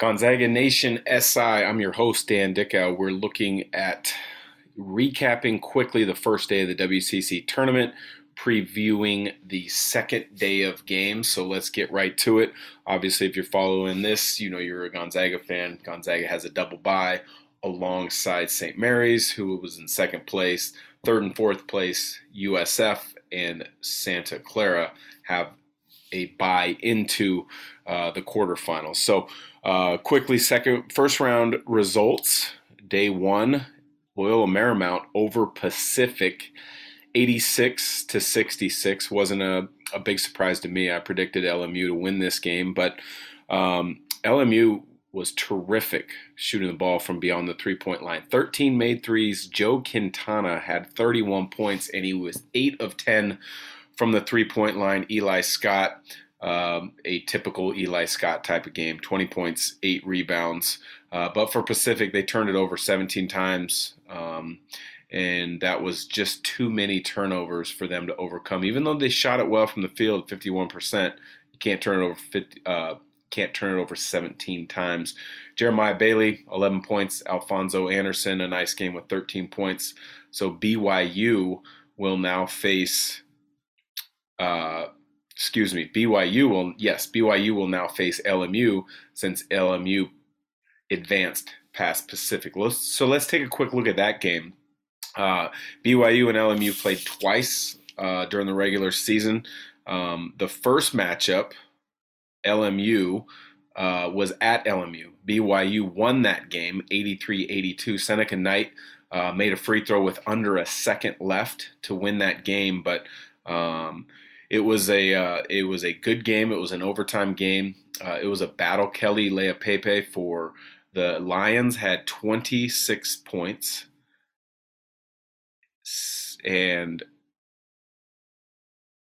Gonzaga Nation SI. I'm your host, Dan Dickau. We're looking at recapping quickly the first day of the WCC tournament, previewing the second day of games. So let's get right to it. Obviously, if you're following this, you know you're a Gonzaga fan. Gonzaga has a double bye alongside St. Mary's, who was in second place. Third and fourth place, USF and Santa Clara have a bye into uh, the quarterfinals. So uh, quickly, second first round results. Day one, Loyola Marymount over Pacific, 86 to 66. Wasn't a, a big surprise to me. I predicted LMU to win this game, but um, LMU was terrific shooting the ball from beyond the three point line. 13 made threes. Joe Quintana had 31 points, and he was 8 of 10 from the three point line. Eli Scott um, a typical Eli Scott type of game 20 points, eight rebounds. Uh, but for Pacific, they turned it over 17 times. Um, and that was just too many turnovers for them to overcome. Even though they shot it well from the field, 51%, you can't turn it over 50, uh, can't turn it over 17 times. Jeremiah Bailey, 11 points. Alphonso Anderson, a nice game with 13 points. So BYU will now face uh, excuse me, BYU will, yes, BYU will now face LMU since LMU advanced past Pacific. So let's take a quick look at that game. Uh, BYU and LMU played twice uh, during the regular season. Um, the first matchup, LMU, uh, was at LMU. BYU won that game 83 82. Seneca Knight uh, made a free throw with under a second left to win that game, but um, it was a uh, it was a good game. It was an overtime game. Uh, it was a battle. Keli Leaupepe for the Lions had 26 points and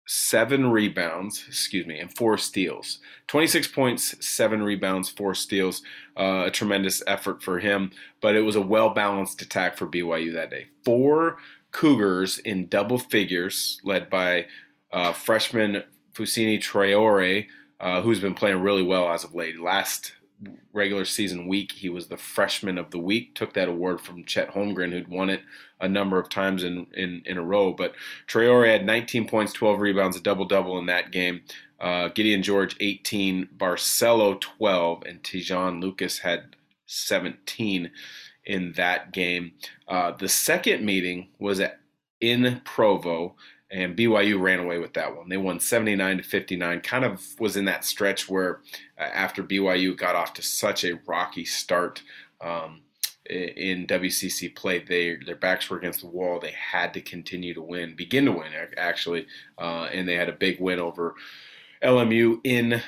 seven rebounds, excuse me, and four steals. 26 points, seven rebounds, four steals. Uh, a tremendous effort for him, but it was a well balanced attack for BYU that day. Four Cougars in double figures, led by uh, freshman Fousseyni Traore, uh, who's been playing really well as of late. Last regular season week, he was the freshman of the week, took that award from Chet Holmgren, who'd won it a number of times in, in, in a row. But Traore had 19 points, 12 rebounds, a double double in that game. Uh, Gideon George 18, Barcelo 12, and Te'Jon Lucas had 17 in that game. Uh, the second meeting was at, in Provo and BYU ran away with that one. They won 79 to 59. Kind of was in that stretch where uh, after BYU got off to such a rocky start um, in WCC play, they their backs were against the wall. They had to continue to win, begin to win actually, uh, and they had a big win over LMU in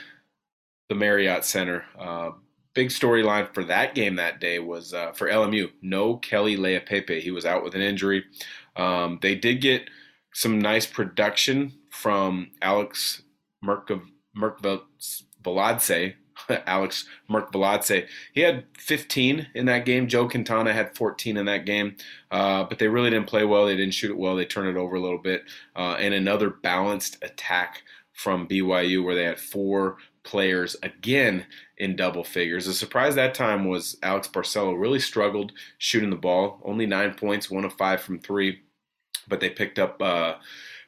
the Marriott Center. Uh, big storyline for that game that day was uh, for LMU. No Keli Leaupepe. He was out with an injury. Um, they did get some nice production from Alex Merkviladze. Alex Merkviladze. He had 15 in that game. Joe Quintana had 14 in that game, uh, but they really didn't play well. They didn't shoot it well. They turned it over a little bit. Uh, and another balanced attack from BYU where they had four players again in double figures. The surprise that time was Alex Barcelo really struggled shooting the ball. Only nine points, one of five from three but they picked up uh,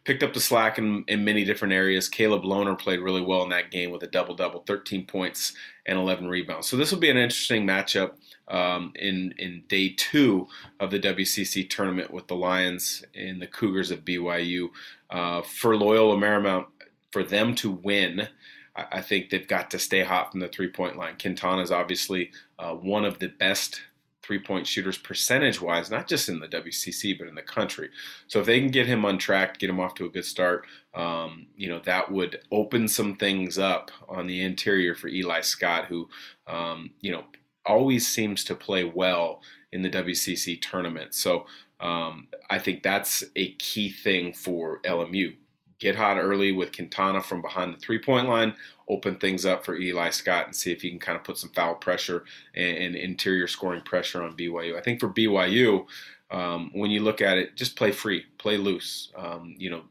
picked up the slack in, in many different areas. Caleb Lohner played really well in that game with a double double, 13 points and 11 rebounds. So this will be an interesting matchup um, in in day two of the WCC tournament with the Lions and the Cougars of BYU. Uh, for Loyola Marymount, for them to win. I think they've got to stay hot from the three point line. Quintana is obviously uh, one of the best three point shooters percentage wise, not just in the WCC, but in the country. So if they can get him on track, get him off to a good start, um, you know, that would open some things up on the interior for Eli Scott, who, um, you know, always seems to play well in the WCC tournament. So um, I think that's a key thing for LMU get hot early with Quintana from behind the three point line, open things up for Eli Scott and see if he can kind of put some foul pressure and, and interior scoring pressure on BYU. I think for BYU, um, when you look at it, just play free, play loose. Um, you know,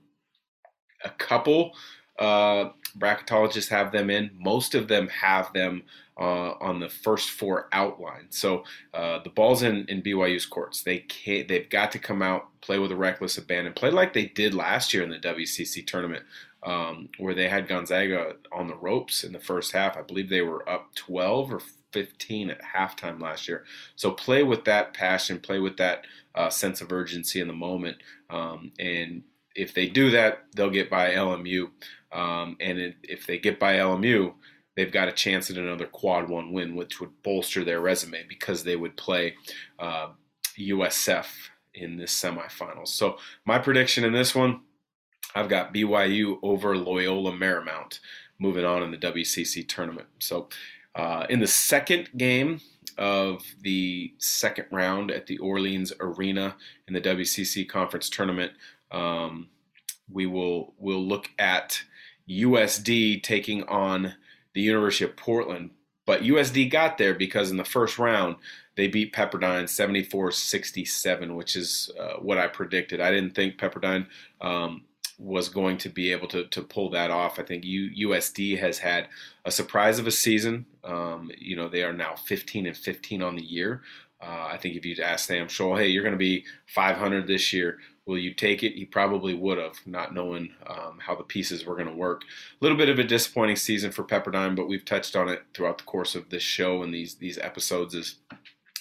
a couple uh, bracketologists have them in. Most of them have them uh, on the first four outline. So uh, the ball's in, in BYU's courts. They can't, they've got to come out, play with a reckless abandon, play like they did last year in the WCC tournament, um, where they had Gonzaga on the ropes in the first half. I believe they were up 12 or 15 at halftime last year. So play with that passion, play with that uh, sense of urgency in the moment, um, and if they do that, they'll get by LMU. Um, and if they get by LMU, they've got a chance at another quad one win, which would bolster their resume because they would play uh, USF in this semifinals. So my prediction in this one, I've got BYU over Loyola Marymount moving on in the WCC tournament. So uh, in the second game of the second round at the Orleans Arena in the WCC conference tournament, um, we will will look at USD taking on the University of Portland. But USD got there because in the first round they beat Pepperdine 74-67, which is uh, what I predicted. I didn't think Pepperdine um, was going to be able to, to pull that off. I think U, USD has had a surprise of a season. Um, you know, they are now 15 and 15 on the year. Uh, I think if you'd asked Sam Scholl, hey, you're going to be 500 this year, will you take it? He probably would have, not knowing um, how the pieces were going to work. A little bit of a disappointing season for Pepperdine, but we've touched on it throughout the course of this show and these these episodes. Is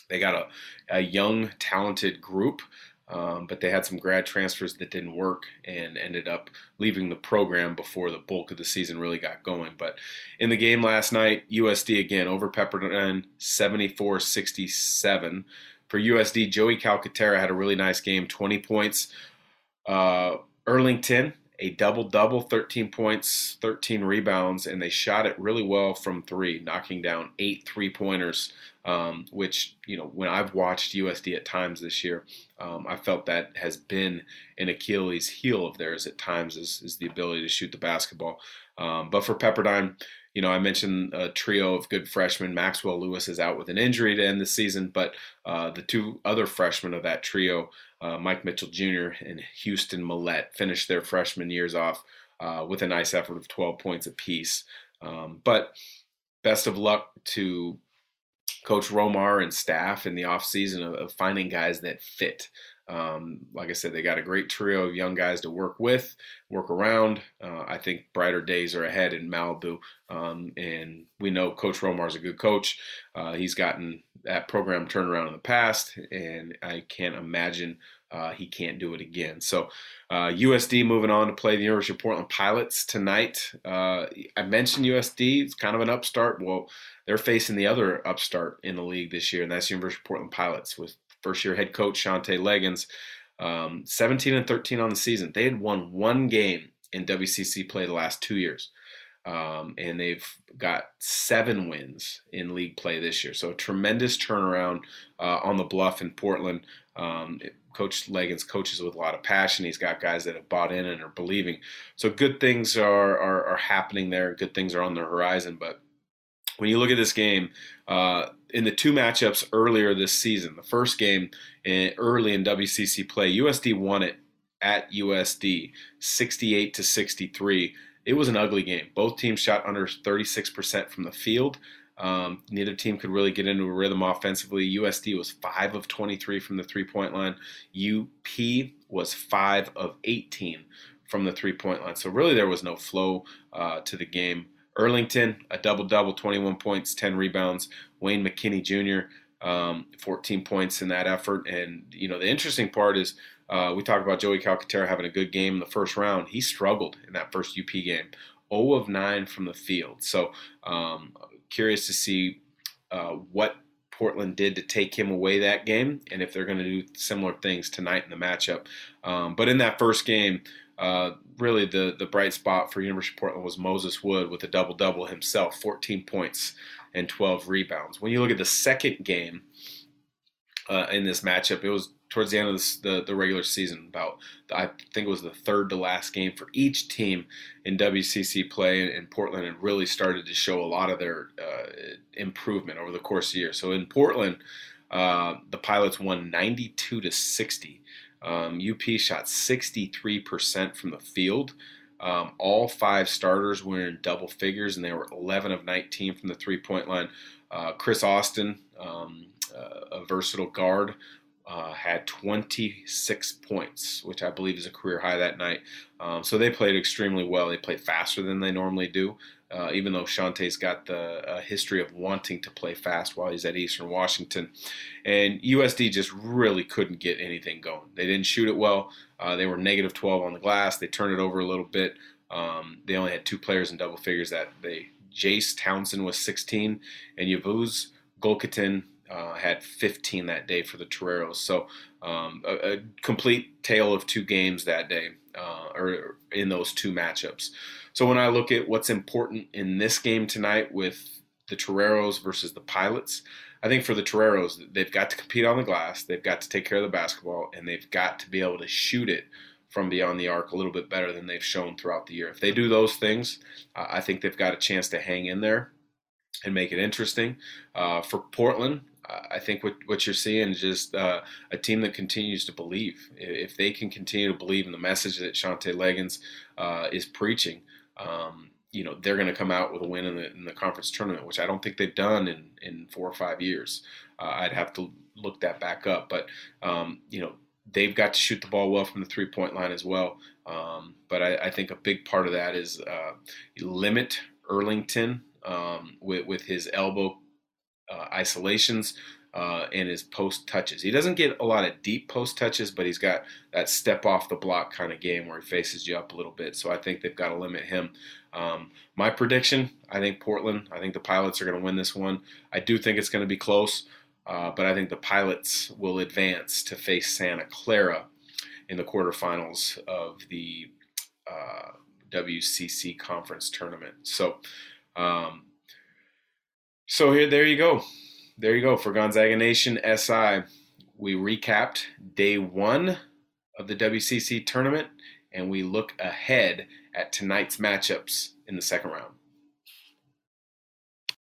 they got a, a young, talented group um, but they had some grad transfers that didn't work and ended up leaving the program before the bulk of the season really got going. But in the game last night, USD again over Pepperdine 74 67. For USD, Joey Calcaterra had a really nice game 20 points. Uh, Earlington, a double double, 13 points, 13 rebounds, and they shot it really well from three, knocking down eight three pointers um, which you know when I've watched USD at times this year, um, I felt that has been an Achilles heel of theirs at times is, is the ability to shoot the basketball. Um, but for Pepperdine, you know I mentioned a trio of good freshmen. Maxwell Lewis is out with an injury to end the season, but uh, the two other freshmen of that trio, uh, Mike Mitchell Jr. and Houston Mallette, finished their freshman years off uh, with a nice effort of 12 points apiece. Um, but best of luck to Coach Romar and staff in the offseason of, of finding guys that fit. Um, like I said, they got a great trio of young guys to work with, work around. Uh, I think brighter days are ahead in Malibu. Um, and we know Coach Romar is a good coach. Uh, he's gotten that program turned around in the past, and I can't imagine uh, he can't do it again. So, uh, USD moving on to play the University of Portland Pilots tonight. Uh, I mentioned USD; it's kind of an upstart. Well, they're facing the other upstart in the league this year, and that's the University of Portland Pilots with first-year head coach Shantay Legans, um, 17 and 13 on the season. They had won one game in WCC play the last two years. Um, and they've got seven wins in league play this year. So a tremendous turnaround uh, on the bluff in Portland. Um, Coach Legans coaches with a lot of passion. He's got guys that have bought in and are believing. So good things are, are, are happening there. Good things are on the horizon. But when you look at this game, uh, in the two matchups earlier this season, the first game in, early in WCC play, USD won it at USD 68 to 63. It was an ugly game. Both teams shot under 36% from the field. Um, neither team could really get into a rhythm offensively. USD was 5 of 23 from the three point line. UP was 5 of 18 from the three point line. So, really, there was no flow uh, to the game. Earlington, a double double, 21 points, 10 rebounds. Wayne McKinney Jr., um, 14 points in that effort. And, you know, the interesting part is uh, we talked about Joey Calcaterra having a good game in the first round. He struggled in that first UP game. 0 of 9 from the field. So, um, curious to see uh, what Portland did to take him away that game, and if they're going to do similar things tonight in the matchup. Um, but in that first game, uh, really the the bright spot for University of Portland was Moses Wood with a double double himself, 14 points and 12 rebounds. When you look at the second game uh, in this matchup, it was towards the end of the, the, regular season. About I think it was the third to last game for each team in WCC play, and, Portland had really started to show a lot of their uh, improvement over the course of the year. So in Portland, uh, the Pilots won 92 to 60. Um, UP shot 63% from the field. Um, all five starters were in double figures, and they were 11 of 19 from the three point line. Uh, Chris Austin, um, uh, a versatile guard, uh, had 26 points, which I believe is a career high that night. Um, so they played extremely well. They played faster than they normally do, uh, even though Shantay's got the uh, history of wanting to play fast while he's at Eastern Washington. And USD just really couldn't get anything going. They didn't shoot it well. Uh, they were negative 12 on the glass. They turned it over a little bit. Um, they only had two players in double figures that they. Jase Townsend was 16, and Yavuz Gultekin uh, had 15 that day for the Toreros. So um, a, a, complete tale of two games that day, uh, or in those two matchups. So when I look at what's important in this game tonight with the Toreros versus the Pilots, I think for the Toreros, they've got to compete on the glass, they've got to take care of the basketball, and they've got to be able to shoot it from beyond the arc a little bit better than they've shown throughout the year. If they do those things, uh, I think they've got a chance to hang in there and make it interesting. Uh, for Portland, I think what, what you're seeing is just uh, a team that continues to believe. If they can continue to believe in the message that Shantay Legans uh, is preaching, um, you know, they're going to come out with a win in the, in the, conference tournament, which I don't think they've done in, in four or five years. Uh, I'd have to look that back up. But, um, you know, they've got to shoot the ball well from the three point line as well. Um, but I, I, think a big part of that is uh, limit Earlington um, with, with his elbow uh, isolations uh, and his post touches. He doesn't get a lot of deep post touches, but he's got that step off the block kind of game where he faces you up a little bit. So I think they've got to limit him. Um, my prediction I think Portland, I think the Pilots are going to win this one. I do think it's going to be close, uh, but I think the Pilots will advance to face Santa Clara in the quarterfinals of the uh, WCC conference tournament. So, um, so here, there you go. There you go for Gonzaga Nation SI. We recapped day one of the WCC tournament and we look ahead at tonight's matchups in the second round.